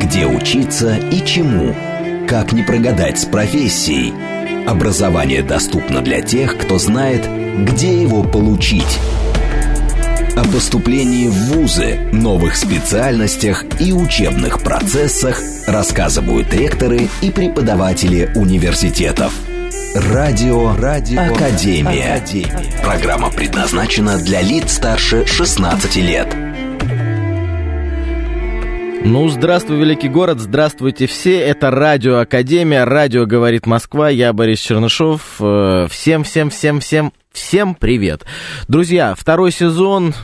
Где учиться и чему? Как не прогадать с профессией? Образование доступно для тех, кто знает, где его получить. О поступлении в ВУЗы, новых специальностях и учебных процессах рассказывают ректоры и преподаватели университетов. Радио, Радио Академия. Академия. Программа предназначена для лиц старше 16 лет. Ну, здравствуй, великий город, здравствуйте все. Это Радио Академия, Радио говорит Москва. Я Борис Чернышов. Э, всем, всем, всем, всем, всем привет. Друзья, второй сезон,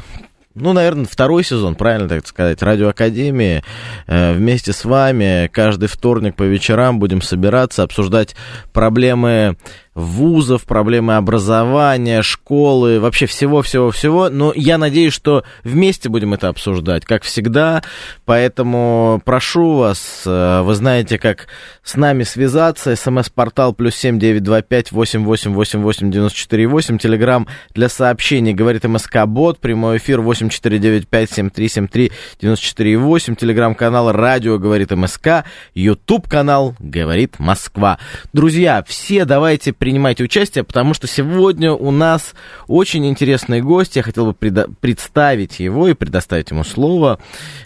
ну, наверное, второй сезон, правильно так сказать, Радио Академии. Э, вместе с вами каждый вторник по вечерам будем собираться, обсуждать проблемы вузов, проблемы образования, школы, вообще всего-всего-всего. Но я надеюсь, что вместе будем это обсуждать, как всегда. Поэтому прошу вас, э, вы знаете, как с нами связаться. СМС-портал плюс семь девять два пять восемь восемь восемь восемь девяносто четыре восемь. Телеграмм для сообщений говорит МСК Бот. Прямой эфир восемь четыре девять пять семь три семь три девяносто четыре восемь. Телеграм-канал Радио говорит МСК. Ютуб канал говорит Москва. Друзья, все давайте принимайте участие, потому что сегодня у нас очень интересный гость. Я хотел бы предо- представить его и предоставить ему слово.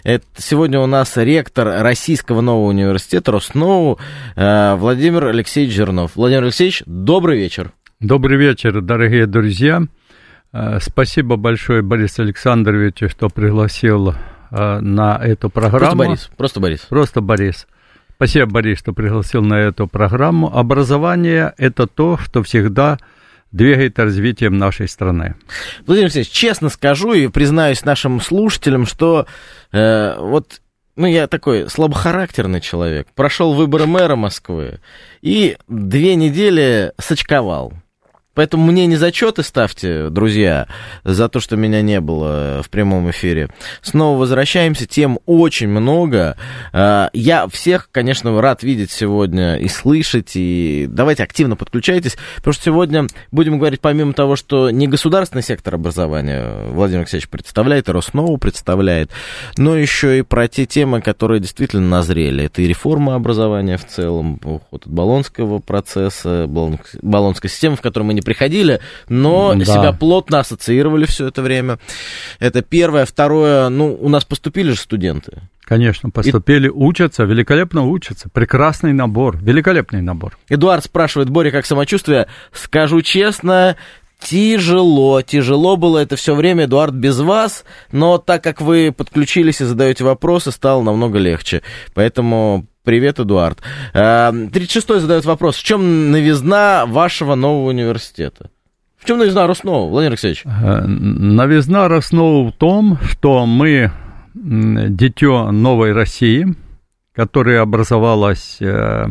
Это сегодня у нас ректор Российского нового университета Росноу э, Владимир Алексеевич Жирнов. Владимир Алексеевич, добрый вечер. Добрый вечер, дорогие друзья. Э, спасибо большое, Борис Александрович, что пригласил э, на эту программу. Просто Борис, просто Борис. Просто Борис. Спасибо, Борис, что пригласил на эту программу. Образование – это то, что всегда двигает развитием нашей страны. Владимир Алексеевич, честно скажу и признаюсь нашим слушателям, что э, вот ну, я такой слабохарактерный человек. Прошел выборы мэра Москвы и две недели сочковал. Поэтому мне не зачеты ставьте, друзья, за то, что меня не было в прямом эфире. Снова возвращаемся, тем очень много. А, я всех, конечно, рад видеть сегодня и слышать, и давайте активно подключайтесь, потому что сегодня будем говорить, помимо того, что не государственный сектор образования Владимир Алексеевич представляет, и Росноу представляет, но еще и про те темы, которые действительно назрели. Это и реформа образования в целом, уход от Болонского процесса, Болонской системы, в которой мы не приходили, но да. себя плотно ассоциировали все это время. Это первое. Второе, ну, у нас поступили же студенты. Конечно, поступили, и... учатся, великолепно учатся. Прекрасный набор, великолепный набор. Эдуард спрашивает, Боря, как самочувствие? Скажу честно, Тяжело, тяжело было это все время, Эдуард, без вас, но так как вы подключились и задаете вопросы, стало намного легче. Поэтому Привет, Эдуард. 36-й эм, задает вопрос. В чем новизна вашего нового университета? В чем новизна Роснову, Владимир Алексеевич? Э, новизна Роснову в том, что мы дитё новой России, которая образовалась э,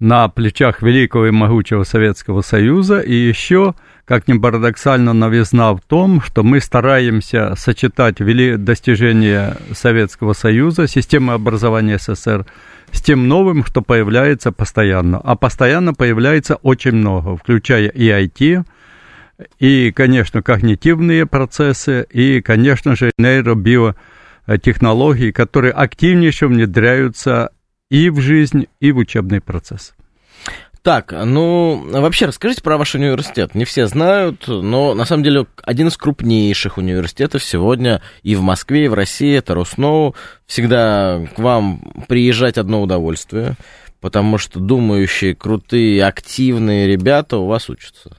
на плечах великого и могучего Советского Союза, и еще, как ни парадоксально, новизна в том, что мы стараемся сочетать достижения Советского Союза, системы образования СССР, с тем новым, что появляется постоянно. А постоянно появляется очень много, включая и IT, и, конечно, когнитивные процессы, и, конечно же, нейробиотехнологии, которые активнейше внедряются и в жизнь, и в учебный процесс. Так, ну, вообще расскажите про ваш университет. Не все знают, но на самом деле один из крупнейших университетов сегодня и в Москве, и в России, это Росноу. Всегда к вам приезжать одно удовольствие, потому что думающие, крутые, активные ребята у вас учатся.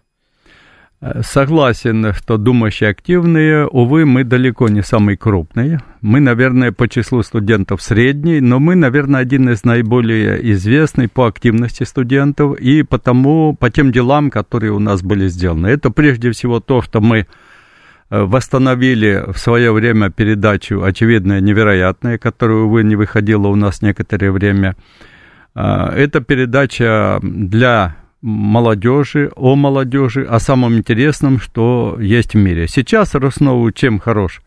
Согласен, что думающие активные, увы, мы далеко не самые крупные. Мы, наверное, по числу студентов средний, но мы, наверное, один из наиболее известных по активности студентов и потому по тем делам, которые у нас были сделаны. Это прежде всего то, что мы э, восстановили в свое время передачу «Очевидное невероятное», которая, увы, не выходила у нас некоторое время. Э, это передача для молодежи, о молодежи, о самом интересном, что есть в мире. Сейчас Роснову чем хорош?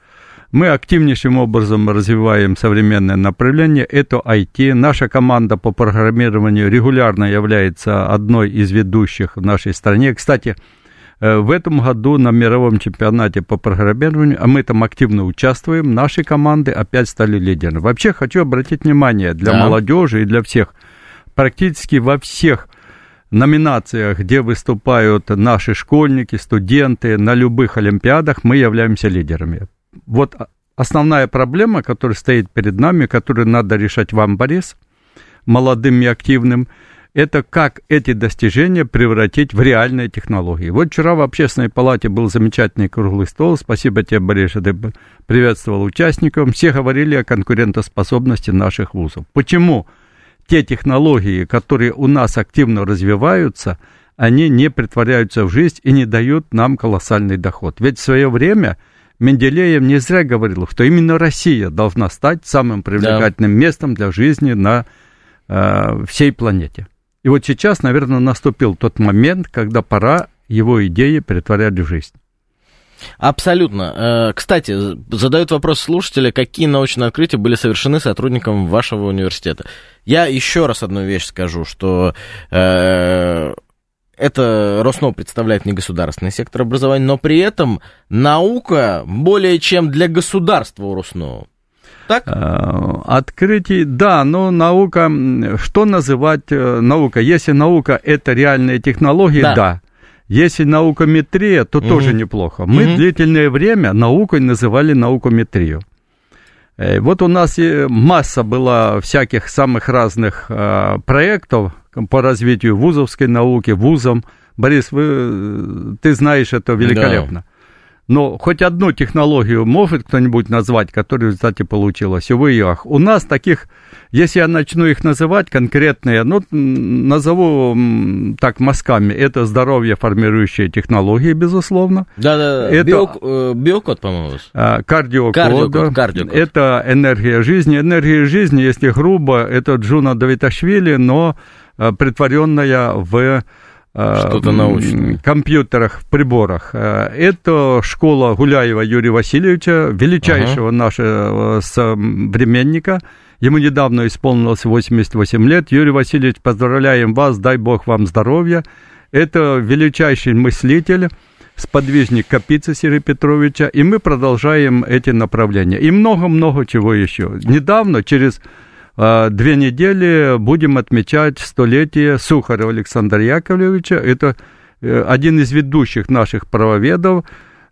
Мы активнейшим образом развиваем современное направление, это IT. Наша команда по программированию регулярно является одной из ведущих в нашей стране. Кстати, В этом году на мировом чемпионате по программированию, а мы там активно участвуем, наши команды опять стали лидерами. Вообще хочу обратить внимание для да. молодежи и для всех. Практически во всех номинациях, где выступают наши школьники, студенты, на любых олимпиадах, мы являемся лидерами. Вот основная проблема, которая стоит перед нами, которую надо решать вам, Борис, молодым и активным, это как эти достижения превратить в реальные технологии. Вот вчера в общественной палате был замечательный круглый стол. Спасибо тебе, Борис, что ты приветствовал участников. Все говорили о конкурентоспособности наших вузов. Почему те технологии, которые у нас активно развиваются, они не притворяются в жизнь и не дают нам колоссальный доход? Ведь в свое время Менделеев не зря говорил, что именно Россия должна стать самым привлекательным да. местом для жизни на э, всей планете. И вот сейчас, наверное, наступил тот момент, когда пора его идеи притворять в жизнь. Абсолютно. Э, кстати, задают вопрос слушатели, какие научные открытия были совершены сотрудникам вашего университета. Я еще раз одну вещь скажу, что э, это Роснов представляет не государственный сектор образования, но при этом наука более чем для государства у Роснова так? Э, открытий, да, но наука, что называть наука? Если наука это реальные технологии, да. да. Если наукометрия, то угу. тоже неплохо. Мы угу. длительное время наукой называли наукометрию. Э, вот у нас масса была всяких самых разных э, проектов по развитию вузовской науки, вузом. Борис, вы, ты знаешь это великолепно. Да. Но хоть одну технологию может кто-нибудь назвать, которая, кстати, получилась? Увы и ах. У нас таких, если я начну их называть конкретные, ну, назову так мазками, это здоровье формирующие технологии, безусловно. Да-да, это, Био, э, биокод, по-моему. А, кардиокод. Кардиокод, кардиокод. Это энергия жизни. Энергия жизни, если грубо, это Джуна Давиташвили, но э, претворенная в что-то научное. компьютерах, приборах. Э, это школа Гуляева Юрия Васильевича, величайшего ага. нашего современника. Ему недавно исполнилось 88 лет. Юрий Васильевич, поздравляем вас, дай бог вам здоровья. Это величайший мыслитель, сподвижник Капицы Сергея Петровича, и мы продолжаем эти направления. И много-много чего еще. Недавно, через две недели будем отмечать столетие Сухарева Александра Яковлевича. Это э, один из ведущих наших правоведов,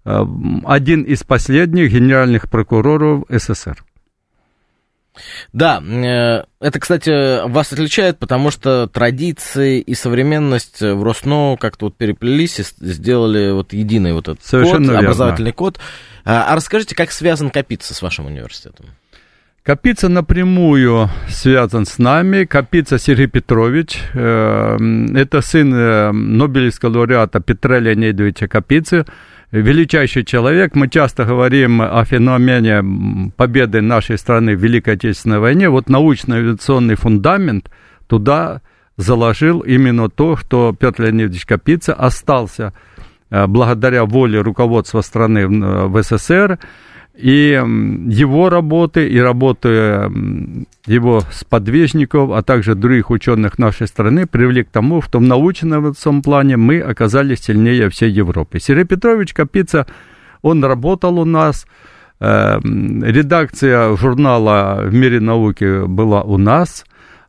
э, один из последних генеральных прокуроров СССР. Да, э, это, кстати, вас отличает, потому что традиции и современность в Росно как-то вот переплелись и сделали вот единый вот этот Совершенно код, образовательный код. А, а расскажите, как связан Капица с вашим университетом? Капица напрямую связан с нами. Капица Сергей Петрович, э, это сын э, Нобелевского лауреата Петра Леонидовича Капицы, величайший человек. Мы часто говорим о феномене победы нашей страны в Великой Отечественной войне. Вот научно-авиационный фундамент туда заложил именно то, что Петр Леонидович Капица остался э, благодаря воле руководства страны в СССР и его работы, и работы его сподвижников, а также других ученых нашей страны привели к тому, что в научном плане мы оказались сильнее всей Европы. Сергей Петрович Капица, он работал у нас, э, редакция журнала «В мире науки» была у нас,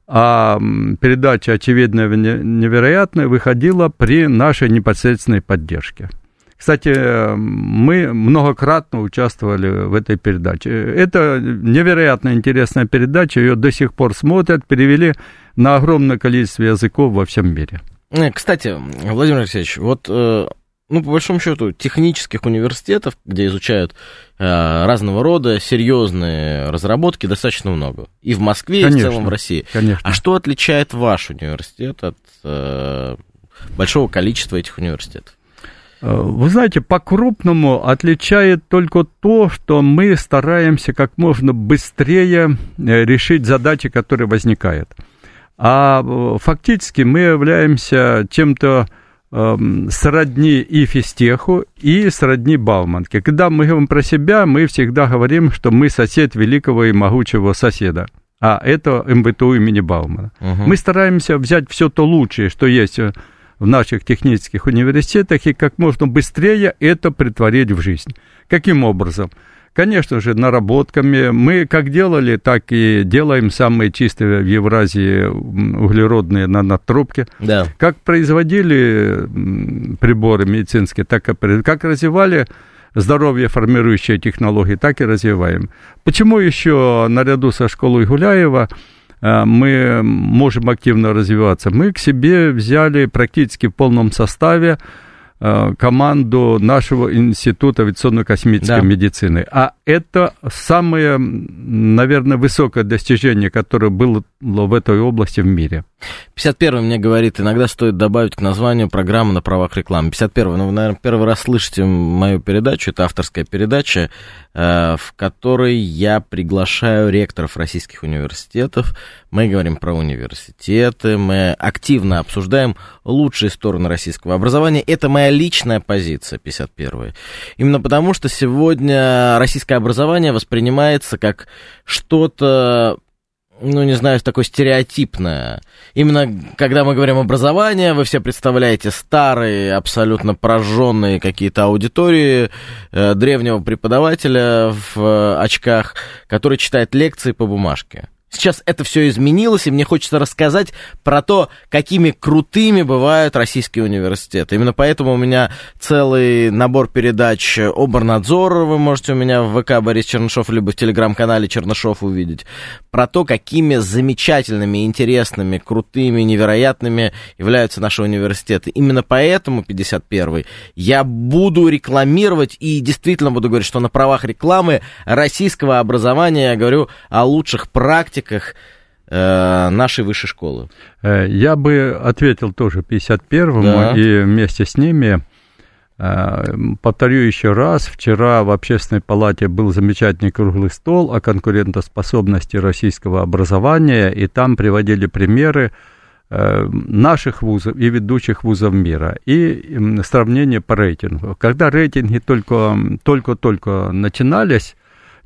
а передача «Очевидное невероятное» выходила при нашей непосредственной поддержке. Кстати, мы многократно участвовали в этой передаче. Это невероятно интересная передача, ее до сих пор смотрят, перевели на огромное количество языков во всем мире. Э, кстати, Владимир Алексеевич, вот, э, ну, по большому счету, технических университетов, где изучают э, разного рода серьезные разработки, достаточно много. И в Москве, конечно, и в целом в России. Конечно. А что отличает ваш университет от большого количества этих университетов? Э, вы знаете, по-крупному отличает только то, что мы стараемся как можно быстрее э, решить задачи, которые возникают. А э, фактически мы являемся чем-то эм, сродни и физтеху, и сродни Бауманке. Когда мы говорим про себя, мы всегда говорим, что мы сосед великого и могучего соседа. А это МВТУ имени Баумана. Угу. Мы стараемся взять все то лучшее, что есть в наших технических университетах и как можно быстрее это притворить в жизнь. Каким образом? Конечно же, наработками. Мы как делали, так и делаем самые чистые в Евразии углеродные нанотрубки. Да. Как производили приборы медицинские, так и как развивали здоровье формирующие технологии, так и развиваем. Почему еще наряду со школой Гуляева мы можем активно развиваться? Мы к себе взяли практически в полном составе Э, команду нашего Института авиационно-космической да. медицины. А это самое, наверное, высокое достижение, которое было в этой области в мире. 51 мне говорит, иногда стоит добавить к названию программы на правах рекламы. 51 ну, вы, наверное, первый раз слышите мою передачу, это авторская передача, э, в которой я приглашаю ректоров российских университетов. Мы говорим про университеты, мы активно обсуждаем лучшие стороны российского образования. Это моя личная позиция, 51 Именно потому, что сегодня российское образование воспринимается как что-то ну, не знаю, такое стереотипное. Именно когда мы говорим образование, вы все представляете старые, абсолютно пораженные какие-то аудитории э, древнего преподавателя в э, очках, который читает лекции по бумажке. Сейчас это все изменилось, и мне хочется рассказать про то, какими крутыми бывают российские университеты. Именно поэтому у меня целый набор передач Обернадзора, вы можете у меня в ВК Борис Чернышов, либо в телеграм-канале Чернышов увидеть, про то, какими замечательными, интересными, крутыми, невероятными являются наши университеты. Именно поэтому 51-й я буду рекламировать и действительно буду говорить, что на правах рекламы российского образования я говорю о лучших практиках, практиках э, нашей высшей школы? Э, я бы ответил тоже 51-му, да. и вместе с ними э, Повторю еще раз, вчера в Общественной палате был замечательный круглый стол о конкурентоспособности российского образования, и там приводили примеры наших вузов и ведущих вузов мира, и сравнение по рейтингу. Когда рейтинги только-только начинались,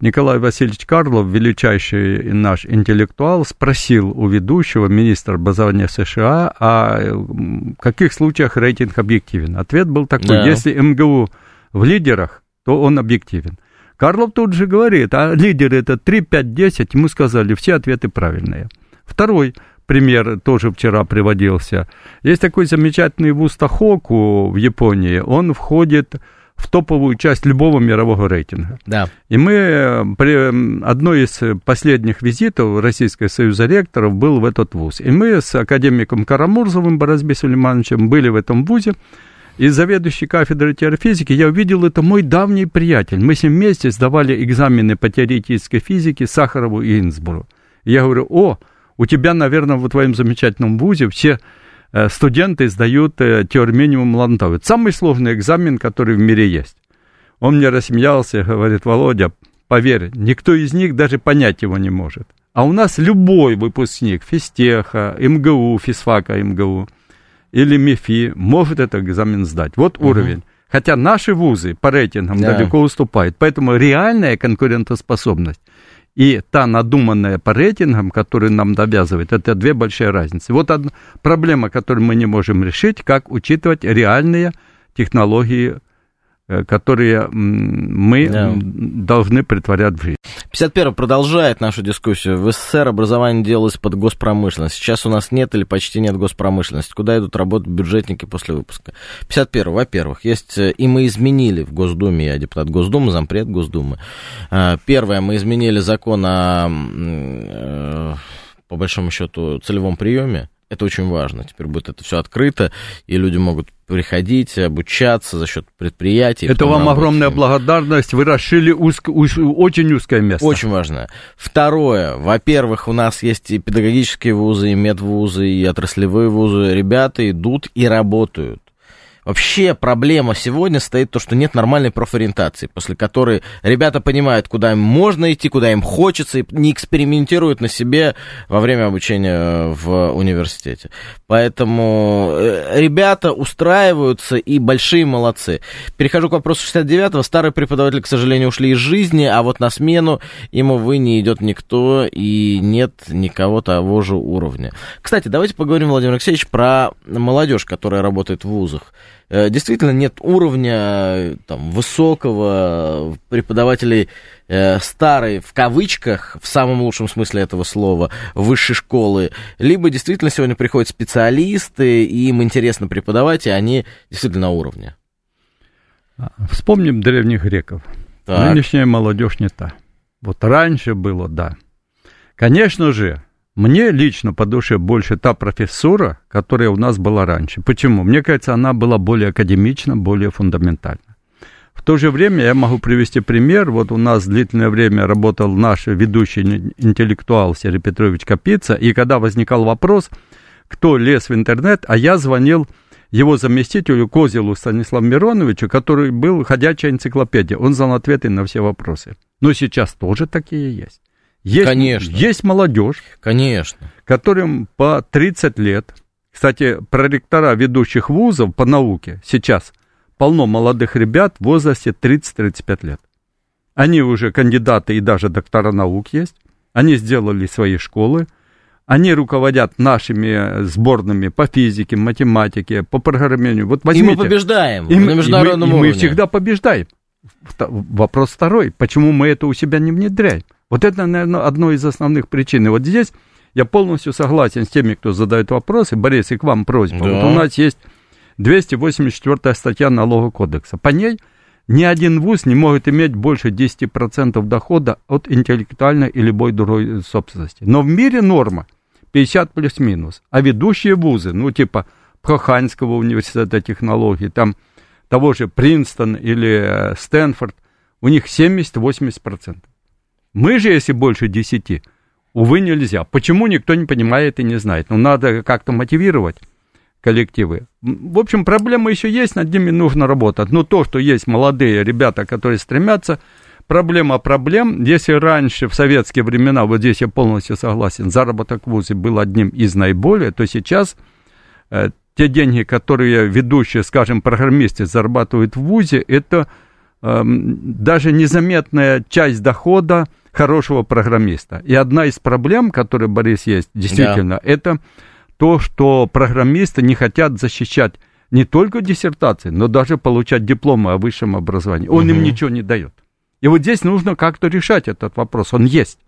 Николай Васильевич Карлов, величайший наш интеллектуал, спросил у ведущего министра образования США, а в каких случаях рейтинг объективен. Ответ был такой, да. если МГУ в лидерах, то он объективен. Карлов тут же говорит, а лидеры это 3, 5, 10, ему сказали, все ответы правильные. Второй пример тоже вчера приводился. Есть такой замечательный вуз Тахоку в Японии, он входит в топовую часть любого мирового рейтинга. Да. И мы э, при одной из последних визитов Российского союза ректоров был в этот вуз. И мы с академиком Карамурзовым Боразби Сулеймановичем были в этом вузе. И заведующий кафедрой теофизики, я увидел, это мой давний приятель. Мы с ним вместе сдавали экзамены по теоретической физике Сахарову и Инсбуру. И я говорю, о, у тебя, наверное, в твоем замечательном вузе все студенты сдают э, теорию минимум Ландау. Это самый сложный экзамен, который в мире есть. Он мне рассмеялся, говорит, Володя, поверь, никто из них даже понять его не может. А у нас любой выпускник физтеха, МГУ, физфака МГУ или МИФИ может этот экзамен сдать. Вот угу. уровень. Хотя наши вузы по рейтингам да. далеко уступают. Поэтому реальная конкурентоспособность и та надуманная по рейтингам, которую нам навязывает, это две большие разницы. Вот одна проблема, которую мы не можем решить, как учитывать реальные технологии которые мы да. должны притворять в жизнь. 51 продолжает нашу дискуссию. В СССР образование делалось под госпромышленность. Сейчас у нас нет или почти нет госпромышленности. Куда идут работать бюджетники после выпуска? 51. Во-первых, есть... Э, и мы изменили в Госдуме, я депутат Госдумы, зампред Госдумы. Э, первое, мы изменили закон о, по большому счету, целевом приеме это очень важно. Теперь будет это все открыто, и люди могут приходить, обучаться за счет предприятий. Это вам работать. огромная благодарность. Вы расшили узко, уз, очень узкое место. Очень важно. Второе. Во-первых, у нас есть и педагогические вузы, и медвузы, и отраслевые вузы. Ребята идут и работают. Вообще проблема сегодня стоит то, что нет нормальной профориентации, после которой ребята понимают, куда им можно идти, куда им хочется, и не экспериментируют на себе во время обучения в университете. Поэтому э, ребята устраиваются и большие молодцы. Перехожу к вопросу 69-го. Старые преподаватели, к сожалению, ушли из жизни, а вот на смену им, увы, не идет никто и нет никого того же уровня. Кстати, давайте поговорим, Владимир Алексеевич, про молодежь, которая работает в вузах. Э, действительно нет уровня там, высокого преподавателей э, старой, в кавычках, в самом лучшем смысле этого слова, высшей школы, либо действительно сегодня приходят специалисты, и им интересно преподавать, и они действительно на уровне. Вспомним древних греков. Так. Нынешняя молодежь не та. Вот раньше было, да. Конечно же, мне лично по душе больше та профессура, которая у нас была раньше. Почему? Мне кажется, она была более академична, более фундаментальна. В то же время я могу привести пример. Вот у нас длительное время работал наш ведущий интеллектуал Сергей Петрович Капица, и когда возникал вопрос, кто лез в интернет, а я звонил его заместителю Козелу Станиславу Мироновичу, который был ходячая энциклопедия. Он знал ответы на все вопросы. Но сейчас тоже такие есть. Есть, Конечно. Есть молодежь. Конечно. Которым по 30 лет. Кстати, проректора ведущих вузов по науке сейчас полно молодых ребят в возрасте 30-35 лет. Они уже кандидаты и даже доктора наук есть. Они сделали свои школы. Они руководят нашими сборными по физике, математике, по программированию. Вот возьмите. И мы побеждаем и, на международном и мы, уровне. И мы всегда побеждаем. Вопрос второй. Почему мы это у себя не внедряем? Вот это, наверное, одно из основных причин. И вот здесь я полностью согласен с теми, кто задает вопросы. Борис, и к вам просьба. Да. Вот у нас есть 284 статья налогового кодекса. По ней ни один вуз не может иметь больше 10% дохода от интеллектуальной и любой другой собственности. Но в мире норма 50 плюс-минус. А ведущие вузы, ну типа Пхоханского университета технологий, там того же Принстон или э, Стэнфорд, у них 70-80%. Мы же, если больше десяти, увы, нельзя. Почему, никто не понимает и не знает. Ну, надо как-то мотивировать коллективы. В общем, проблемы еще есть, над ними нужно работать. Но то, что есть молодые ребята, которые стремятся, проблема проблем. Если раньше, в советские времена, вот здесь я полностью согласен, заработок в ВУЗе был одним из наиболее, то сейчас э, те деньги, которые ведущие, скажем, программисты зарабатывают в ВУЗе, это э, даже незаметная часть дохода, хорошего программиста. И одна из проблем, которая, Борис, есть, действительно, да. это то, что программисты не хотят защищать не только диссертации, но даже получать дипломы о высшем образовании. Он угу. им ничего не дает. И вот здесь нужно как-то решать этот вопрос. Он есть.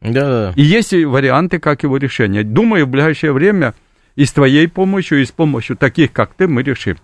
Да, да. И есть и варианты, как его решения. Думаю, в ближайшее время и с твоей помощью, и с помощью таких, как ты, мы решим.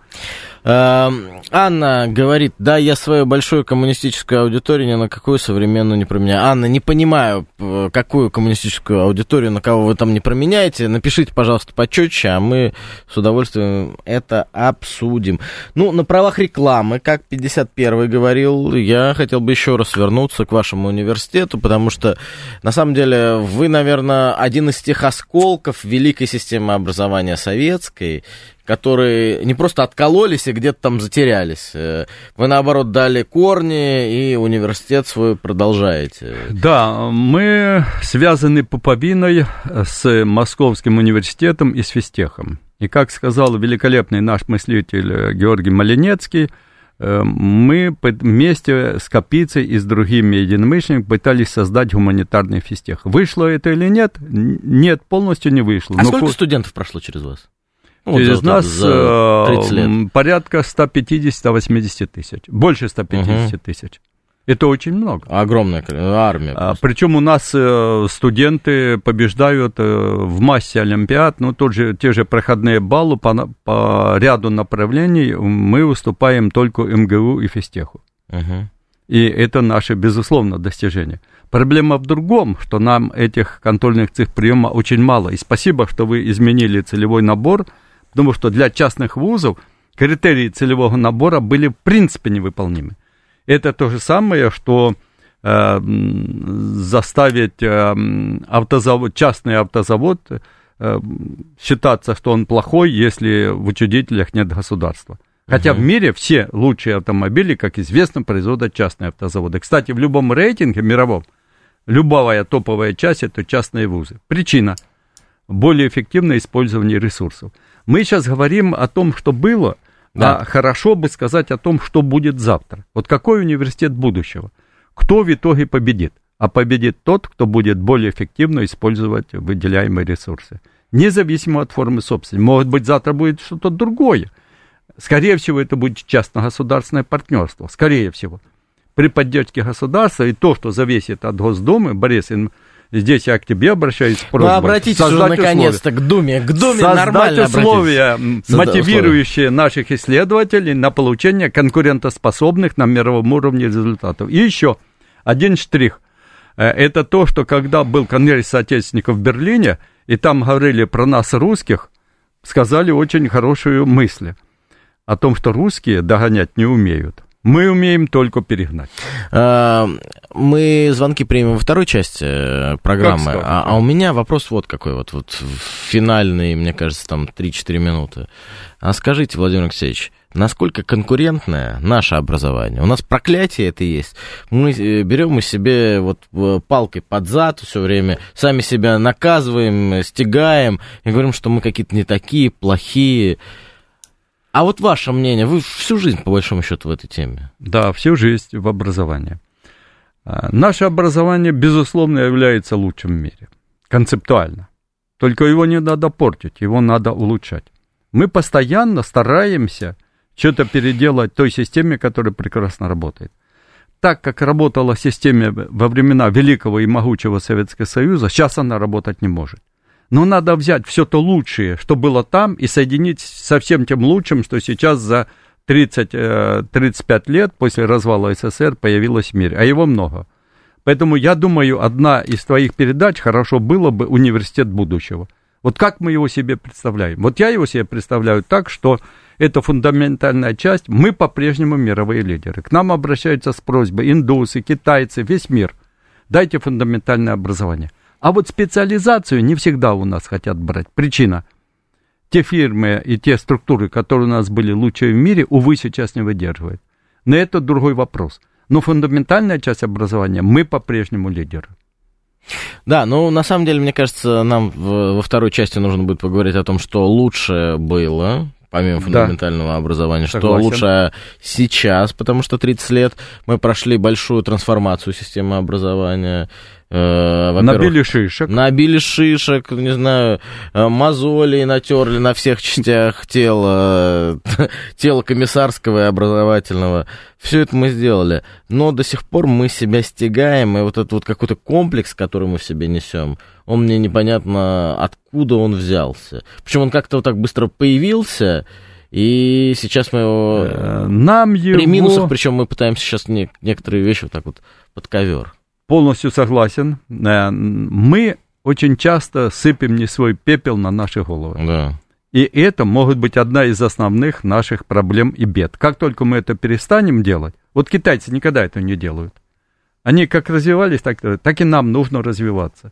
Эм, Анна говорит, да, я свою большую коммунистическую аудиторию ни на какую современную не променяю. Анна, не понимаю, какую коммунистическую аудиторию, на кого вы там не променяете. Напишите, пожалуйста, почетче, а мы с удовольствием это обсудим. Ну, на правах рекламы, как 51-й говорил, я хотел бы еще раз вернуться к вашему университету, потому что, на самом деле, вы, наверное, один из тех осколков великой системы образования советской, которые не просто откололись и где-то там затерялись. Э, вы, наоборот, дали корни и университет свой продолжаете. Да, мы связаны пуповиной с Московским университетом и с физтехом. И, как сказал великолепный наш мыслитель Георгий Малинецкий, э, мы вместе с Капицей и с другими единомышленниками пытались создать гуманитарный физтех. Вышло это или нет? Нет, полностью не вышло. А Но сколько студентов прошло через вас? Ну, Через вот, нас за э, порядка 150-180 тысяч, больше 150 угу. тысяч. Это очень много. Огромная армия. А, причем у нас э, студенты побеждают э, в массе олимпиад, ну, тот же, те же проходные баллы по, по ряду направлений мы выступаем только МГУ и физтеху. Угу. И это наше, безусловно, достижение. Проблема в другом, что нам этих контрольных цифр приема очень мало. И спасибо, что вы изменили целевой набор – потому что для частных вузов критерии целевого набора были в принципе невыполнимы. Это то же самое, что э, заставить э, автозавод, частный автозавод э, считаться, что он плохой, если в учредителях нет государства. Хотя uh-huh. в мире все лучшие автомобили, как известно, производят частные автозаводы. Кстати, в любом рейтинге мировом любая топовая часть – это частные вузы. Причина – более эффективное использование ресурсов. Мы сейчас говорим о том, что было, да. а хорошо бы сказать о том, что будет завтра. Вот какой университет будущего? Кто в итоге победит? А победит тот, кто будет более эффективно использовать выделяемые ресурсы. Независимо от формы собственности. Может быть, завтра будет что-то другое – Скорее всего, это будет частно-государственное партнерство. Скорее всего. При поддержке государства и то, что зависит от Госдумы, Борис, здесь я к тебе обращаюсь с просьбой. Ну, обратитесь уже наконец-то к Думе. К Думе создать нормально условия, мотивирующие условия. наших исследователей на получение конкурентоспособных на мировом уровне результатов. И еще один штрих. Э, это то, что когда был конгресс соотечественников в Берлине, и там говорили про нас, русских, сказали очень хорошую мысль о том, что русские догонять не умеют. Мы умеем только перегнать. А, мы звонки примем во второй части э, программы. А, а у меня вопрос вот какой вот, вот финальный, мне кажется, там 3-4 минуты. А скажите, Владимир Алексеевич, насколько конкурентное наше образование. У нас проклятие это есть. Мы э, берем и себе вот э, палкой под зад все время, сами себя наказываем, стягаем и говорим, что мы какие-то не такие, плохие. А вот ваше мнение, вы всю жизнь, по большому счету, в этой теме? Да, всю жизнь в образовании. А, наше образование, безусловно, является лучшим в мире, концептуально. Только его не надо портить, его надо улучшать. Мы постоянно стараемся что-то переделать той системе, которая прекрасно работает. Так как работала система во времена великого и могучего Советского Союза, сейчас она работать не может. Но надо взять все то лучшее, что было там, и соединить со всем тем лучшим, что сейчас за 30-35 э, лет после развала СССР появилось в мире. А его много. Поэтому я думаю, одна из твоих передач хорошо было бы университет будущего. Вот как мы его себе представляем? Вот я его себе представляю так, что это фундаментальная часть. Мы по-прежнему мировые лидеры. К нам обращаются с просьбой индусы, китайцы, весь мир. Дайте фундаментальное образование. А вот специализацию не всегда у нас хотят брать. Причина. Те фирмы и те структуры, которые у нас были лучшие в мире, увы, сейчас не выдерживают. Но это другой вопрос. Но фундаментальная часть образования мы по-прежнему лидеры. Да, ну на самом деле, мне кажется, нам во второй части нужно будет поговорить о том, что лучше было, помимо фундаментального да. образования, Согласен. что лучше сейчас, потому что 30 лет мы прошли большую трансформацию системы образования. Э, набили шишек. Набили шишек, не знаю, э, мозоли натерли на всех частях тела, тела комиссарского и образовательного. Все это мы сделали. Но до сих пор мы себя стягаем, и вот этот вот какой-то комплекс, который мы в себе несем, он мне непонятно, откуда он взялся. Причем он как-то вот так быстро появился, и сейчас мы его... Э, нам его... При минусах, причем мы пытаемся сейчас не, некоторые вещи вот так вот под ковер полностью согласен. Э, мы очень часто сыпем не свой пепел на наши головы. Да. И это может быть одна из основных наших проблем и бед. Как только мы это перестанем делать, вот китайцы никогда этого не делают. Они как развивались, так, так и нам нужно развиваться.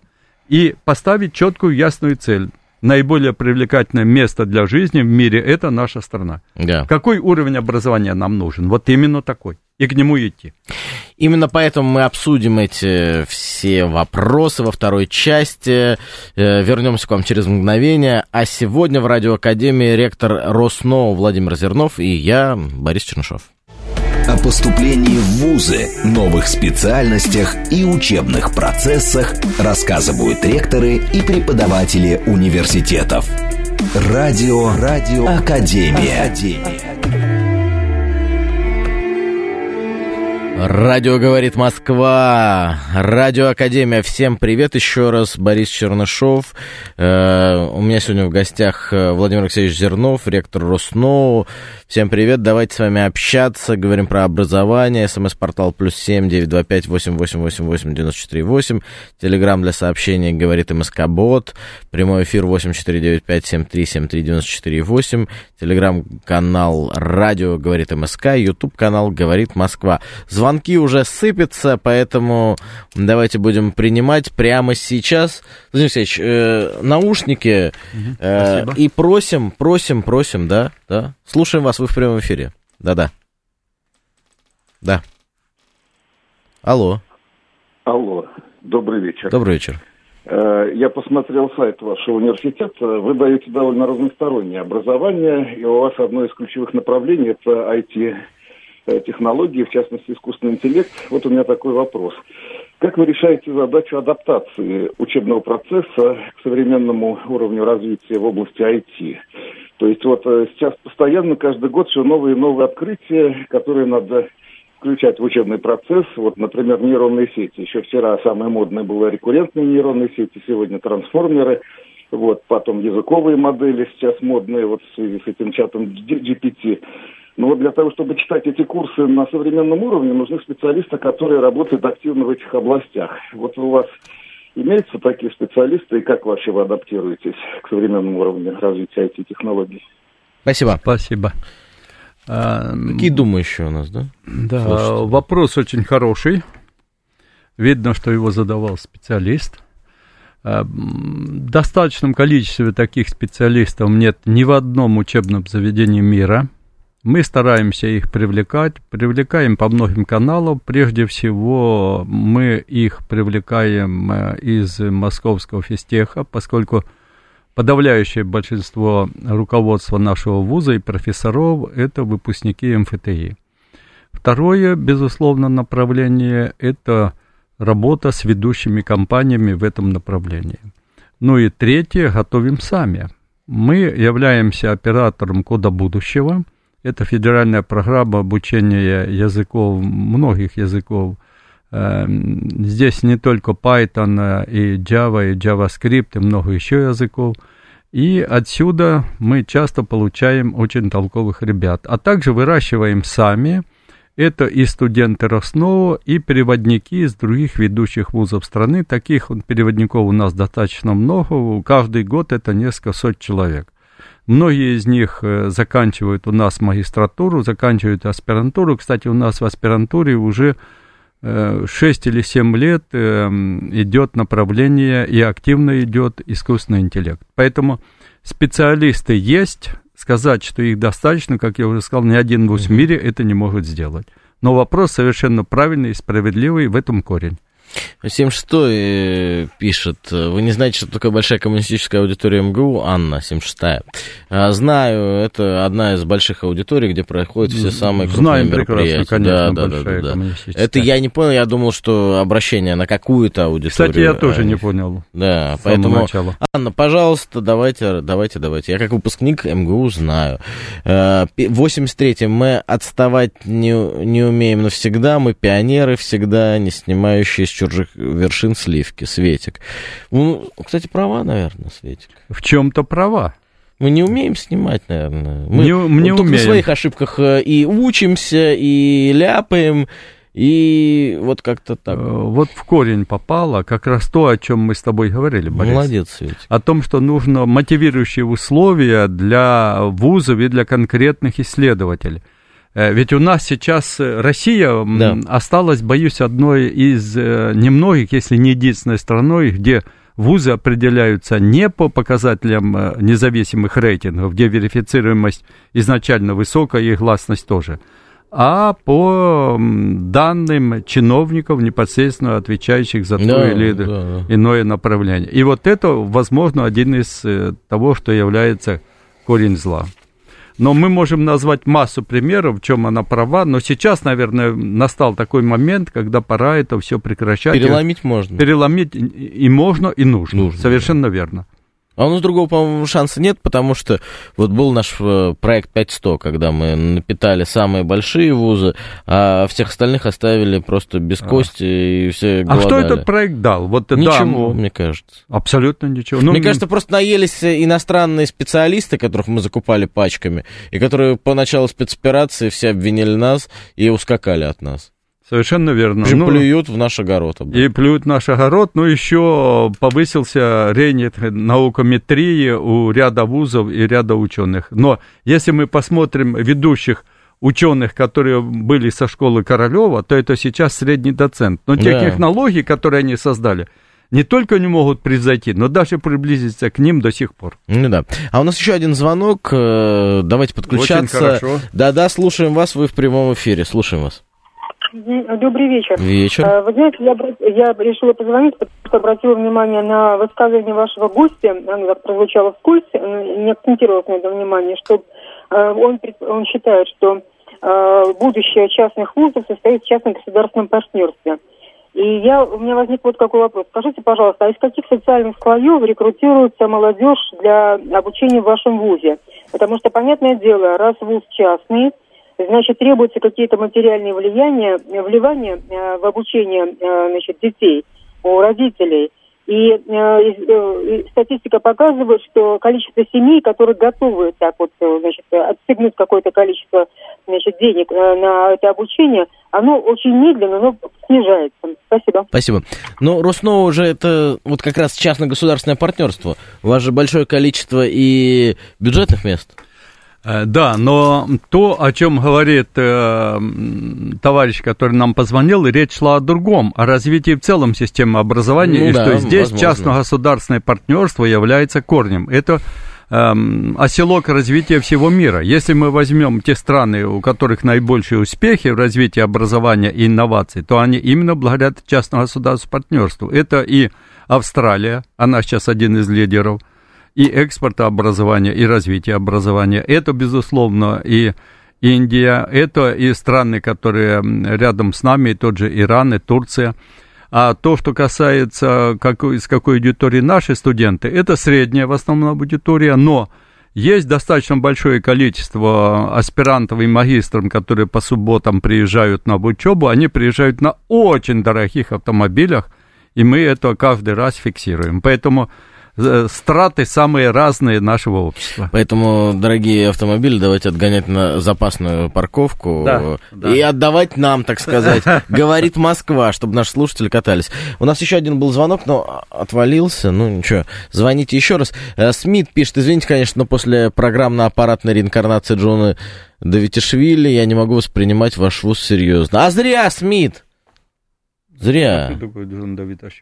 И поставить четкую, ясную цель. Наиболее привлекательное место для жизни в мире – это наша страна. Да. Какой уровень образования нам нужен? Вот именно такой. И к нему идти. Именно поэтому мы обсудим эти все вопросы во второй части. Э, вернемся к вам через мгновение. А сегодня в Радиоакадемии ректор Росноу Владимир Зернов и я, Борис Чернышов. О поступлении в ВУЗы, новых специальностях и учебных процессах рассказывают ректоры и преподаватели университетов. Радио, Радио Академия. Академия. Радио говорит Москва, Радио Академия. Всем привет еще раз, Борис Чернышов. Э, у меня сегодня в гостях э, Владимир Алексеевич Зернов, ректор Росноу. Всем привет, давайте с вами общаться, говорим про образование. СМС-портал плюс семь девять два пять восемь восемь восемь восемь девяносто четыре восемь. Телеграмм для сообщений говорит МСК Бот. Прямой эфир восемь четыре девять пять семь три семь три девяносто четыре восемь. Телеграмм канал Радио говорит МСК. Ютуб канал говорит Москва. Звон звонки уже сыпятся, поэтому давайте будем принимать прямо сейчас. Владимир Алексеевич, э, наушники э, и просим, просим, просим, да, да. Слушаем вас, вы в прямом эфире. Да-да. Да. Алло. Алло, добрый вечер. Добрый вечер. Э, Я посмотрел сайт вашего университета. Вы даете довольно разностороннее образование, и у вас одно из ключевых направлений – это IT-технологии, в частности, искусственный интеллект. Вот у меня такой вопрос. Как вы решаете задачу адаптации учебного процесса к современному уровню развития в области IT? То есть вот э, сейчас постоянно, каждый год все новые и новые открытия, которые надо включать в учебный процесс. Вот, например, нейронные сети. Еще вчера самое модное было рекуррентные нейронные сети, сегодня трансформеры. Вот, потом языковые модели сейчас модные, вот в связи с этим чатом GPT. Но вот для того, чтобы читать эти курсы на современном уровне, нужны специалисты, которые работают активно в этих областях. Вот у вас имеются такие специалисты, и как вообще вы адаптируетесь к современному уровню развития IT-технологий? Спасибо. Спасибо. А, Какие думающие у нас, да? Да, Слушайте. вопрос очень хороший. Видно, что его задавал специалист. А, в достаточном количестве таких специалистов нет ни в одном учебном заведении мира – мы стараемся их привлекать, привлекаем по многим каналам. Прежде всего, мы их привлекаем э, из московского физтеха, поскольку подавляющее большинство руководства нашего вуза и профессоров – это выпускники МФТИ. Второе, безусловно, направление – это работа с ведущими компаниями в этом направлении. Ну и третье – готовим сами. Мы являемся оператором кода будущего – это федеральная программа обучения языков, многих языков. Эм, здесь не только Python, э, и Java, и JavaScript, и много еще языков. И отсюда мы часто получаем очень толковых ребят. А также выращиваем сами. Это и студенты Роснова, и переводники из других ведущих вузов страны. Таких переводников у нас достаточно много. Каждый год это несколько сот человек. Многие из них э, заканчивают у нас магистратуру, заканчивают аспирантуру. Кстати, у нас в аспирантуре уже 6 э, или 7 лет э, идет направление и активно идет искусственный интеллект. Поэтому специалисты есть, сказать, что их достаточно, как я уже сказал, ни один вуз в мире это не может сделать. Но вопрос совершенно правильный и справедливый, в этом корень. 76 э, пишет, вы не знаете, что такое большая коммунистическая аудитория МГУ? Анна, 76-я. А, знаю, это одна из больших аудиторий, где проходят все самые крупные Знаем мероприятия. конечно, да, да, да, да, да. Это я не понял, я думал, что обращение на какую-то аудиторию. Кстати, я тоже не понял. Да, поэтому, начала. Анна, пожалуйста, давайте, давайте, давайте. Я как выпускник МГУ знаю. 83-й, мы отставать не, не умеем навсегда, мы пионеры всегда, не снимающие с чужих вершин сливки, Светик. Ну, кстати, права, наверное, Светик. В чем-то права. Мы не умеем снимать, наверное. Мы, не, не только умеем. на своих ошибках э, и учимся, и ляпаем, и вот как-то так. Э, вот в корень попало как раз то, о чем мы с тобой говорили, Борис. Молодец, Светик. О том, что нужно мотивирующие условия для вузов и для конкретных исследователей. Э, ведь у нас сейчас э, Россия да. осталась, боюсь, одной из э, немногих, если не единственной страной, где вузы определяются не по показателям независимых рейтингов, где верифицируемость изначально высокая и гласность тоже, а по данным чиновников, непосредственно отвечающих за да, то или да, да. иное направление. И вот это, возможно, один из того, что является корень зла. Но мы можем назвать массу примеров, в чем она права, но сейчас, наверное, настал такой момент, когда пора это все прекращать. Переломить можно. Переломить и можно, и нужно. нужно Совершенно да. верно. А у нас другого, по-моему, шанса нет, потому что вот был наш э, проект 500, когда мы напитали самые большие вузы, а всех остальных оставили просто без а. кости и все голодали. А что этот проект дал? Вот, ничего, да, мне кажется. Абсолютно ничего. Ну, мне кажется, просто наелись иностранные специалисты, которых мы закупали пачками, и которые по началу спецоперации все обвинили нас и ускакали от нас. Совершенно верно. И ну, плюют в наш огород. И плюют в наш огород, но еще повысился рейтинг наукометрии у ряда вузов и ряда ученых. Но если мы посмотрим ведущих ученых, которые были со школы Королева, то это сейчас средний доцент. Но те Да. технологии, которые они создали, не только не могут превзойти, но даже приблизиться к ним до сих пор. Ну да. А у нас еще один звонок. э, Давайте подключаться. хорошо. Да-да, слушаем вас, вы в прямом эфире. Слушаем вас. Добрый вечер. Вечер. Э, Вы знаете, я, я решила позвонить, потому что обратила внимание на высказывание вашего гостя, оно так прозвучало вскользь, не акцентировалось на этом внимание, что э, он, он считает, что э, будущее частных вузов состоит в частно-государственном партнерстве. И я, у меня возник вот какой вопрос. Скажите, пожалуйста, а из каких социальных слоев рекрутируется молодежь для обучения в вашем вузе? Потому что, понятное дело, раз вуз частный, значит, требуются какие-то материальные влияния, э, вливания э, в обучение э, значит, детей у родителей. И, статистика показывает, что количество семей, которые готовы так вот, значит, отстегнуть какое-то количество значит, денег на это обучение, оно очень медленно, но снижается. Спасибо. Спасибо. Ну, Роснова уже это вот как раз частно-государственное партнерство. У вас же большое количество и бюджетных мест. Э, Да, но то, о чем говорит э, товарищ, который нам позвонил, речь шла о другом, о развитии в целом системы образования, Ну и да, что здесь частно-государственное партнерство является корнем. Это эм, оселок развития всего мира. Если мы возьмем те страны, у которых наибольшие успехи в развитии образования и инноваций, то они именно благодаря частно-государственному партнерству. Это и Австралия, она сейчас один из лидеров, и экспорта образования, и развития образования. Это, безусловно, и Индия, это и страны, которые рядом с нами, и тот же Иран, и Турция. А то, что касается какой, с какой аудитории наши студенты, это средняя в основном аудитория, но есть достаточно большое количество аспирантов и магистров, которые по субботам приезжают на учебу, они приезжают на очень дорогих автомобилях, и мы это каждый раз фиксируем. Поэтому страты самые разные нашего общества. Поэтому, дорогие автомобили, давайте отгонять на запасную парковку Да, да. и отдавать нам, так сказать, говорит Москва, чтобы наши слушатели катались. У нас еще один был звонок, но отвалился. Ну ничего, звоните еще раз. Э, Смит пишет, извините, конечно, но после программно-аппаратной реинкарнации Джона Давитишвили я не могу воспринимать ваш вуз серьезно. А зря, Смит! Зря.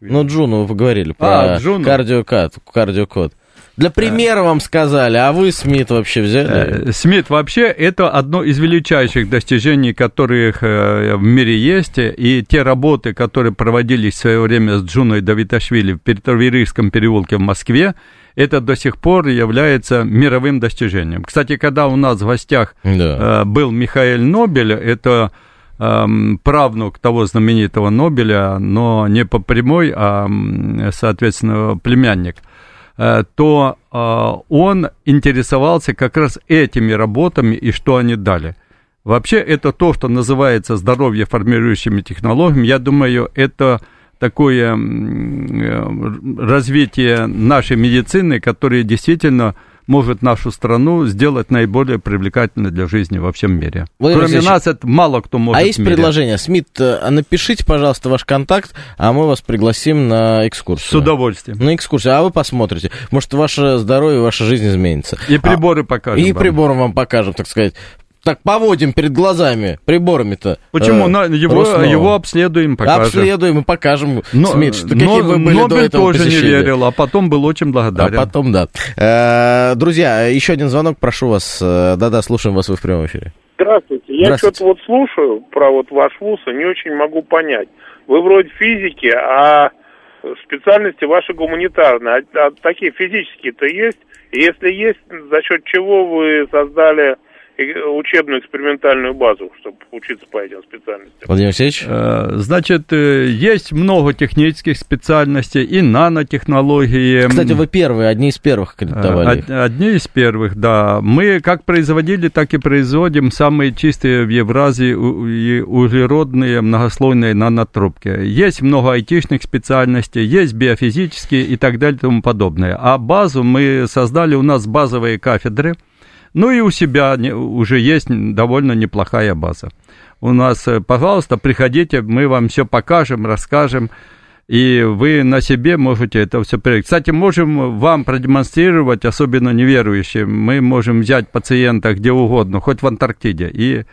Ну, Джуну вы поговорили про А, Джуну. кардиокод. Для примера вам сказали, а вы, Смит, вообще взяли? Э, Смит вообще это одно из величайших достижений, которых э, в мире есть, и те работы, которые проводились в свое время с Джуной Давиташвили в Петроворийском переулке в Москве, это до сих пор является мировым достижением. Кстати, когда у нас в гостях Да. э, был Михаил Нобель, это эм, правнук того знаменитого Нобеля, но не по прямой, а, соответственно, племянник, э, то э, он интересовался как раз этими работами и что они дали. Вообще это то, что называется здоровье формирующими технологиями. Я думаю, это такое э, развитие нашей медицины, которое действительно может нашу страну сделать наиболее привлекательной для жизни во всем мире. Владимир Кроме Алексеевич, нас это мало кто может А есть предложение? Смит, э, а напишите, пожалуйста, ваш контакт, а мы вас пригласим на экскурсию. С удовольствием. На экскурсию, а вы посмотрите. Может, ваше здоровье, ваша жизнь изменится. И приборы А, покажем И вам. прибором вам покажем, так сказать. Так поводим перед глазами приборами-то. Почему? э, На- его, Роснова. его обследуем, покажем. Обследуем и покажем, Но, Смит, что, но какие вы были Нобель до этого тоже не посещения. верил, а потом был очень А благодарен. потом, да. Э, Друзья, еще один звонок, прошу вас. Э, Да-да, слушаем вас, вы в прямом эфире. Здравствуйте. Я Здравствуйте. что-то вот слушаю про вот ваш вуз и не очень могу понять. Вы вроде физики, а специальности ваши гуманитарные. А, а такие физические-то есть? И если есть, за счет чего вы создали учебную экспериментальную базу, чтобы учиться по этим специальностям? Владимир Алексеевич? Э, Значит, э, есть много технических специальностей и нанотехнологии. Кстати, вы первые, одни из первых Э, аккредитовали их. од- Одни из первых, да. Мы как производили, так и производим самые чистые в Евразии и углеродные многослойные нанотрубки. Есть много айтишных специальностей, есть биофизические и так далее и тому подобное. А базу мы создали, у нас базовые кафедры, ну и у себя уже есть довольно неплохая база. У нас, э, пожалуйста, приходите, мы вам все покажем, расскажем. и вы на себе можете это все проверить. Кстати, можем вам продемонстрировать, особенно неверующим, мы можем взять пациента где угодно, хоть в Антарктиде, и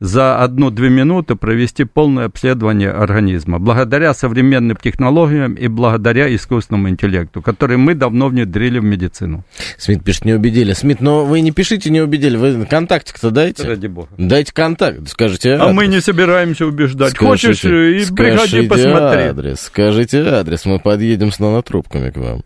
за одну-две минуты провести полное обследование организма, благодаря современным технологиям и благодаря искусственному интеллекту, который мы давно внедрили в медицину. Смит пишет, не убедили. Смит, но вы не пишите, не убедили, вы контактик-то дайте. Ради бога. Дайте контакт, скажите А адрес. мы не собираемся убеждать. Скажите- Хочешь, и приходи посмотри. адрес, скажите адрес, мы подъедем с нанотрубками к вам.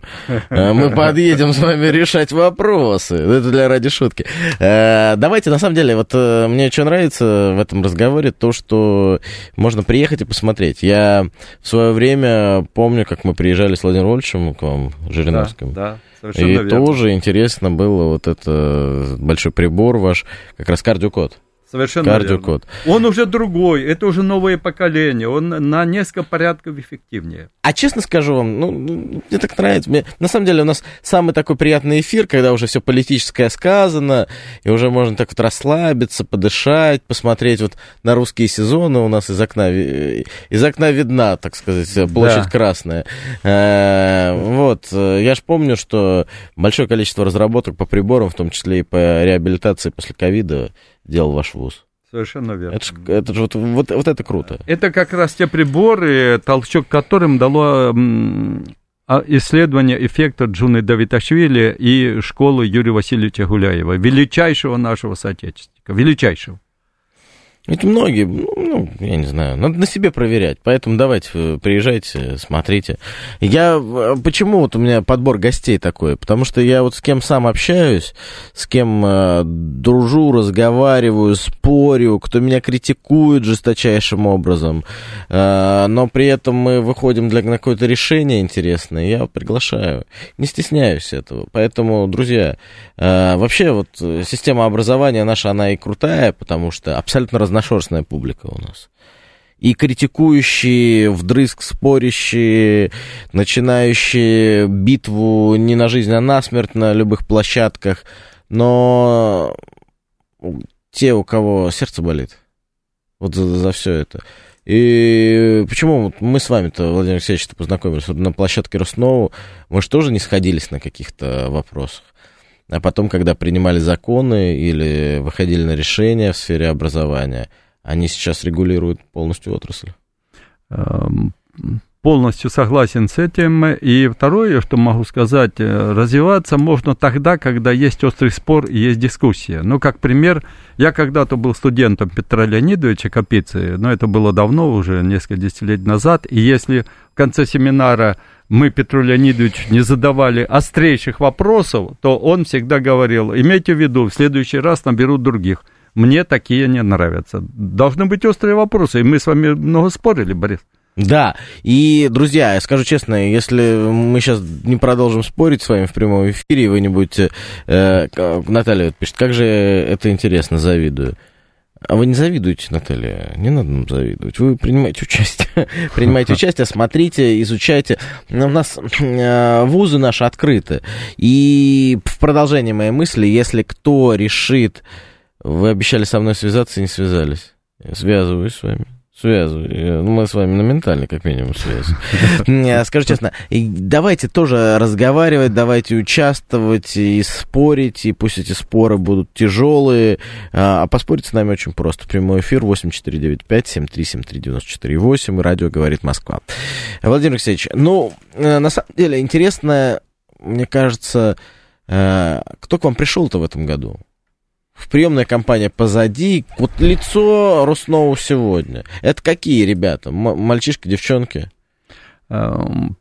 А Мы подъедем с вами решать вопросы. Это для ради шутки. Э, Давайте, на самом деле, вот э, мне что нравится в этом разговоре, то, что можно приехать и посмотреть. Я в свое время помню, как мы приезжали с Владимиром Вольфовичем к вам, Жириновским. Да, да, совершенно И верно. тоже интересно было вот это большой прибор ваш, как раз кардиокод. Совершенно Кардиокод. верно. Он уже другой, это уже новое поколение, он на несколько порядков эффективнее. А честно скажу вам, ну, ну, мне так нравится. Мне, на самом деле у нас самый такой приятный эфир, когда уже все политическое сказано, и уже можно так вот расслабиться, подышать, посмотреть вот на русские сезоны. У нас из окна, из окна видна, так сказать, площадь Да. Красная. Э, Вот, э, я же помню, что большое количество разработок по приборам, в том числе и по реабилитации после ковида, делал ваш ВУЗ. Совершенно верно. Это ж, это ж вот, вот, вот это круто. Это как раз те приборы, толчок которым дало а, исследование эффекта Джуны Давиташвили и школы Юрия Васильевича Гуляева, величайшего нашего соотечественника, величайшего. Ведь многие, ну, ну, я не знаю, надо на себе проверять. Поэтому давайте, э, приезжайте, смотрите. Я, э, почему вот у меня подбор гостей такой? Потому что я вот с кем сам общаюсь, с кем э, дружу, разговариваю, спорю, кто меня критикует жесточайшим образом, э, но при этом мы выходим для на какое-то решение интересное, я приглашаю. Не стесняюсь этого. Поэтому, друзья, э, вообще вот э, система образования наша, она и крутая, потому что абсолютно разношерстная публика у нас. И критикующие, вдрызг спорящие, начинающие битву не на жизнь, а на смерть на любых площадках, но те, у кого сердце болит, вот за, за все это. И почему мы с вами-то, Владимир Алексеевич, познакомились вот на площадке Роснову, мы же тоже не сходились на каких-то вопросах. А потом, когда принимали законы или выходили на решения в сфере образования, они сейчас регулируют полностью отрасль. Полностью согласен с этим. И второе, что могу сказать, э, развиваться можно тогда, когда есть острый спор и есть дискуссия. Ну, как пример, я когда-то был студентом Петра Леонидовича Капицы, но это было давно, уже несколько десятилетий назад, и если в конце семинара мы Петру Леонидовичу не задавали острейших вопросов, то он всегда говорил, имейте в виду, в следующий раз наберут других. Мне такие не нравятся. Должны быть острые вопросы, и мы с вами много спорили, Борис. Да, и, друзья, я скажу честно, если мы сейчас не продолжим спорить с вами в прямом эфире, вы не будете... Э, Наталья вот пишет, как же это интересно, завидую. А вы не завидуете, Наталья, не надо нам завидовать. Вы принимаете участие, принимаете участие, смотрите, изучайте. У нас э, вузы наши открыты. И в продолжение моей мысли, если кто решит... Вы обещали со мной связаться и не связались. Я связываюсь с вами. Связываю. Я- Ну, мы с вами на ментальной, как минимум, связи. Не, Скажу честно, давайте тоже разговаривать, давайте участвовать и спорить, и пусть эти споры будут тяжелые. А а поспорить с нами очень просто. Прямой эфир 8495-7373-94-8, и радио «Говорит Москва». Владимир Алексеевич, ну, э, на самом деле, интересно, мне кажется, э, кто к вам пришел-то в этом году? В приемная компания позади, вот лицо Роснову сегодня. Это какие ребята? М- мальчишки, девчонки? Эм,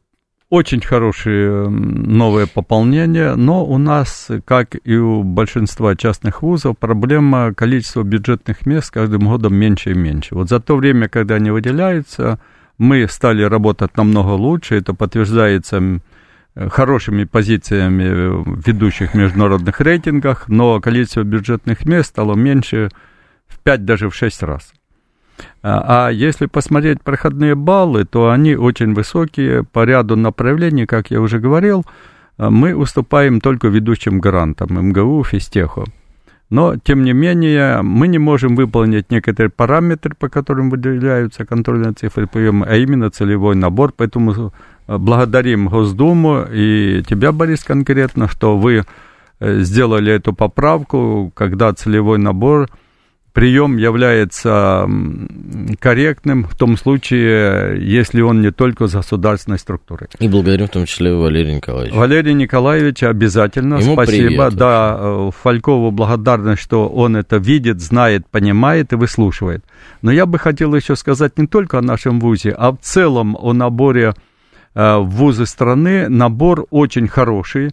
Очень хорошие м, новые пополнения, но у нас, как и у большинства частных вузов, проблема количества бюджетных мест каждым годом меньше и меньше. Вот за то время, когда они выделяются, мы стали работать намного лучше, это подтверждается хорошими позициями в ведущих международных рейтингах, но количество бюджетных мест стало меньше в 5, даже в 6 раз. А а если посмотреть проходные баллы, то они очень высокие по ряду направлений, как я уже говорил. а, Мы уступаем только ведущим гарантам МГУ, Физтеху. Но, тем не менее, мы не можем выполнить некоторые параметры, по которым выделяются контрольные цифры приема, а именно целевой набор. Поэтому э, благодарим Госдуму и тебя, Борис, конкретно, что вы э, сделали эту поправку, когда целевой набор – прием является корректным в том случае, если он не только за государственной структурой. И благодарим в том числе Валерия Николаевича. Валерия Николаевича обязательно. Ему Спасибо. Привет. Да, э, Фалькову благодарность, что он это видит, знает, понимает и выслушивает. Но я бы хотел еще сказать не только о нашем ВУЗе, а в целом о наборе э, в вузы страны. Набор очень хороший.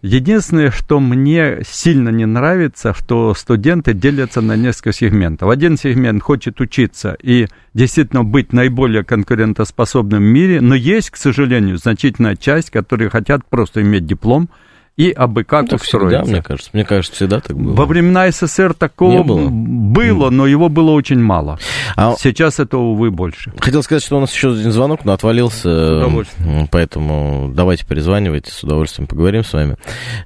Единственное, что мне сильно не нравится, что студенты делятся на несколько сегментов. Один сегмент хочет учиться и действительно быть наиболее конкурентоспособным в мире, но есть, к сожалению, значительная часть, которые хотят просто иметь диплом, и абы как ну, устроиться. Всегда, мне кажется. Мне кажется, всегда так было. Во времена СССР такого было. было, но его было очень мало. А... Сейчас этого, увы, больше. Хотел сказать, что у нас еще один звонок, но отвалился. Поэтому давайте перезванивайте, с удовольствием поговорим с вами.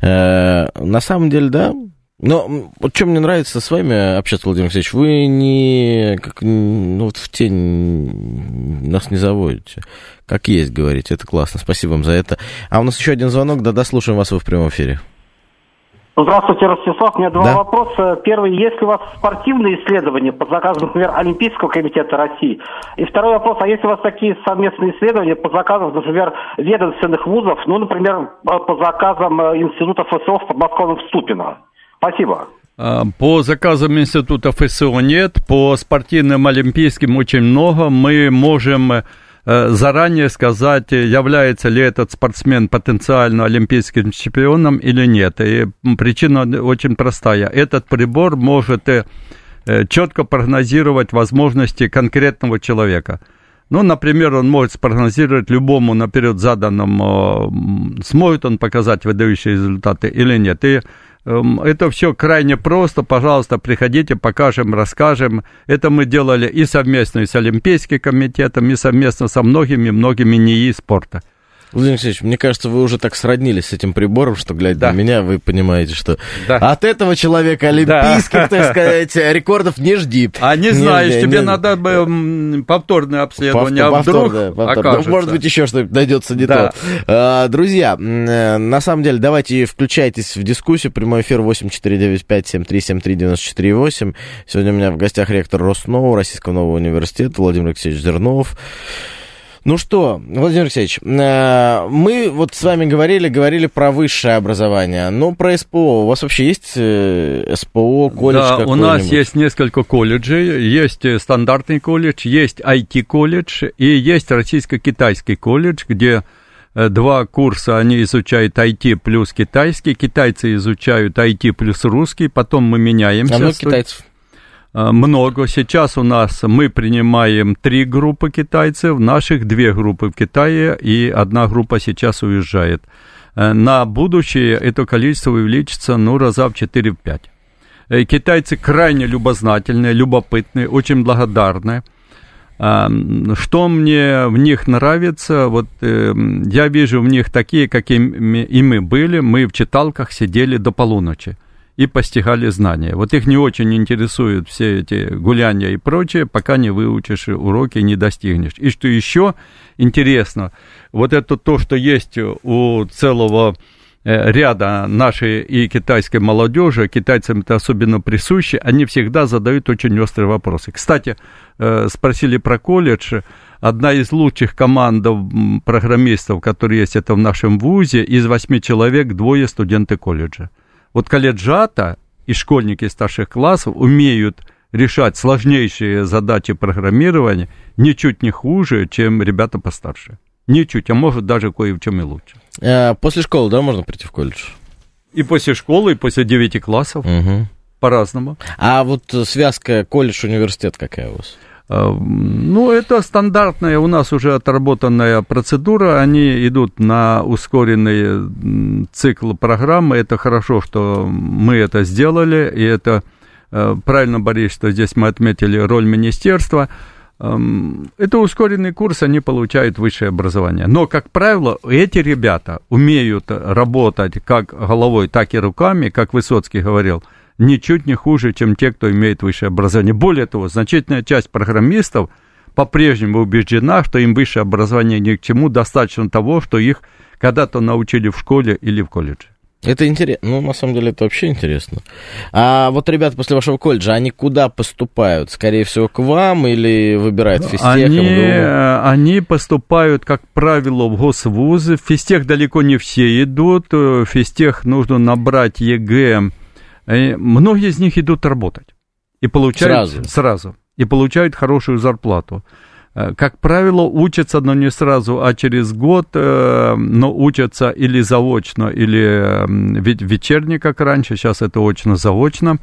Э, на самом деле, да, но вот что мне нравится с вами общаться, Владимир Алексеевич, вы не как, ну, вот в тень нас не заводите. Как есть, говорите. Это классно. Спасибо вам за это. А у нас еще один звонок. Да, да, слушаем вас вы в прямом эфире. Здравствуйте, Ростислав. У меня два да? вопроса. Первый, есть ли у вас спортивные исследования под заказом, например, Олимпийского комитета России? И второй вопрос, а есть у вас такие совместные исследования по заказам, например, ведомственных вузов, ну, например, по заказам э, Института ФСО в подмосковном Ступино? Спасибо. А, по заказам Института ФСО нет, по спортивным олимпийским очень много. Мы можем э, заранее сказать, является ли этот спортсмен потенциально олимпийским чемпионом или нет. И причина очень простая. Этот прибор может э, четко прогнозировать возможности конкретного человека. Ну, например, он может спрогнозировать любому наперед заданному, сможет он показать выдающие результаты или нет. И это все крайне просто. Пожалуйста, приходите, покажем, расскажем. Это мы делали и совместно с Олимпийским комитетом, и совместно со многими-многими НИИ спорта. Владимир Алексеевич, мне кажется, вы уже так сроднились с этим прибором, что, глядя да. на меня, вы понимаете, что да. от этого человека олимпийских, да. так сказать, рекордов не жди. А не, не знаешь, не, тебе не... надо бы повторное обследование, Повтор, а вдруг повторное, повторное. Ну, может быть, еще что-нибудь найдется не да. то. А, друзья, э, на самом деле, давайте включайтесь в дискуссию. Прямой эфир 8495-7373-94-8. Сегодня у меня в гостях ректор Росноу, Российского нового университета Владимир Алексеевич Зернов. Ну что, Владимир Алексеевич, э, мы вот с вами говорили, говорили про высшее образование. Ну, про СПО. У вас вообще есть э, СПО, колледж Да, у нас есть несколько колледжей. Есть э, стандартный колледж, есть IT-колледж и есть российско-китайский колледж, где два курса, они изучают IT плюс китайский, китайцы изучают IT плюс русский, потом мы меняемся. А много китайцев? Э, много. Сейчас у нас мы принимаем три группы китайцев, наших две группы в Китае и одна группа сейчас уезжает. Э, на будущее это количество увеличится, ну, раза в 4-5. Э, китайцы крайне любознательные, любопытные, очень благодарны. Что мне в них нравится, вот я вижу в них такие, какими и мы были, мы в читалках сидели до полуночи и постигали знания. Вот их не очень интересуют все эти гуляния и прочее, пока не выучишь уроки, не достигнешь. И что еще интересно, вот это то, что есть у целого э, ряда нашей и китайской молодежи, китайцам это особенно присуще, они всегда задают очень острые вопросы. Кстати, э, спросили про колледж, одна из лучших команд программистов, которые есть это в нашем ВУЗе, из восьми человек двое студенты колледжа. Вот колледжата и школьники старших классов умеют решать сложнейшие задачи программирования ничуть не хуже, чем ребята постарше. Ничуть, а может даже кое в чем и лучше. А, после школы, да, можно прийти в колледж? И после школы, и после девяти классов. Угу. По-разному. А вот связка колледж-университет какая у вас? Э, ну, это стандартная у нас уже отработанная процедура. Они идут на ускоренный цикл программы. Это хорошо, что мы это сделали. И это э, правильно, Борис, что здесь мы отметили роль министерства. Эм, это ускоренный курс, они получают высшее образование. Но, как правило, эти ребята умеют работать как головой, так и руками, как Высоцкий говорил – ничуть не хуже, чем те, кто имеет высшее образование. Более того, значительная часть программистов по-прежнему убеждена, что им высшее образование ни к чему, достаточно того, что их когда-то научили в школе или в колледже. Это интересно. Ну, на самом деле, это вообще интересно. А вот ребята после вашего колледжа, они куда поступают? Скорее всего, к вам или выбирают физтех? Они, они поступают, как правило, в госвузы. В физтех далеко не все идут. В физтех нужно набрать ЕГЭ. И многие из них идут работать. И получают Сразу? Сразу. И получают хорошую зарплату. Э, как правило, учатся, но не сразу, а через год, э, но учатся или заочно, или вечерне, как раньше, сейчас это очно-заочно.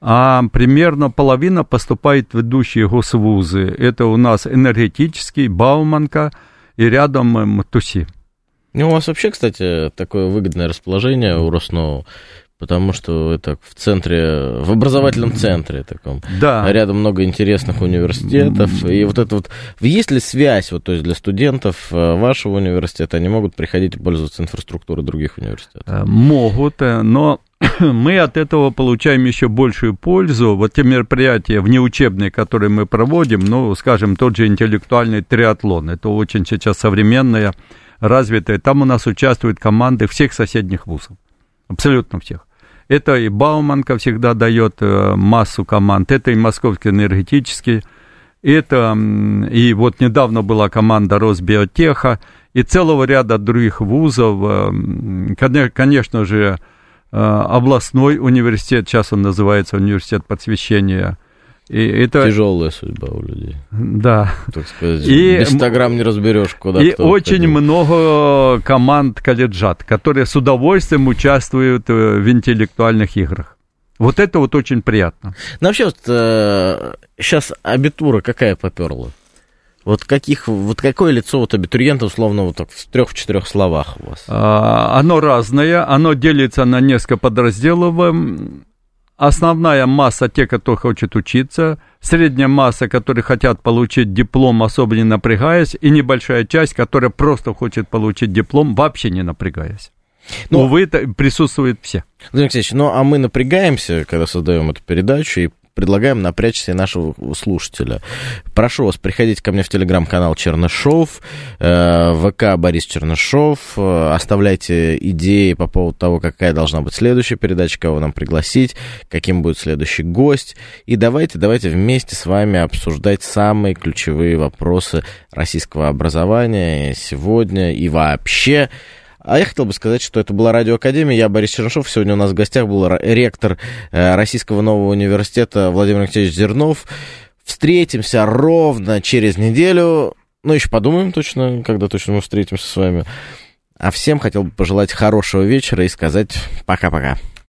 А примерно половина поступает в ведущие госвузы. Это у нас энергетический, Бауманка и рядом МТУСИ. Ну, у вас вообще, кстати, такое выгодное расположение у Росноу потому что это в центре, в образовательном центре таком. Да. Рядом много интересных университетов. И вот это вот, есть ли связь, вот, то есть для студентов э, вашего университета, они могут приходить и пользоваться инфраструктурой других университетов? Э, могут, э, но мы от этого получаем еще большую пользу. Вот те мероприятия внеучебные, которые мы проводим, ну, скажем, тот же интеллектуальный триатлон, это очень сейчас современное, развитое. Там у нас участвуют команды всех соседних вузов абсолютно всех. Это и Бауманка всегда дает э, массу команд, это и Московский энергетический, это и вот недавно была команда Росбиотеха, и целого ряда других вузов, э, конечно же, э, областной университет, сейчас он называется университет просвещения и это... Тяжелая судьба у людей. Да. Так сказать, и... без 100 грамм не разберешь, куда И очень ходил. много команд колледжат, которые с удовольствием участвуют э, в интеллектуальных играх. Вот это вот очень приятно. Ну, вообще, вот, э, сейчас абитура какая поперла? Вот, каких, вот какое лицо вот абитуриента, условно, вот так в трех-четырех словах у вас? А, оно разное, оно делится на несколько подразделов основная масса те, кто хочет учиться, средняя масса, которые хотят получить диплом, особо не напрягаясь, и небольшая часть, которая просто хочет получить диплом, вообще не напрягаясь. Но... Ну, Увы, присутствуют все. Владимир Алексеевич, ну а мы напрягаемся, когда создаем эту передачу, и предлагаем напрячься и нашего слушателя. Прошу вас, приходите ко мне в телеграм-канал Чернышов, э, ВК Борис Чернышов, э, оставляйте идеи по поводу того, какая должна быть следующая передача, кого нам пригласить, каким будет следующий гость. И давайте, давайте вместе с вами обсуждать самые ключевые вопросы российского образования сегодня и вообще. А я хотел бы сказать, что это была Радиоакадемия. Я Борис Чернышов. Сегодня у нас в гостях был ректор э, Российского нового университета Владимир Алексеевич Зернов. Встретимся ровно через неделю. Ну, еще подумаем точно, когда точно мы встретимся с вами. А всем хотел бы пожелать хорошего вечера и сказать пока-пока.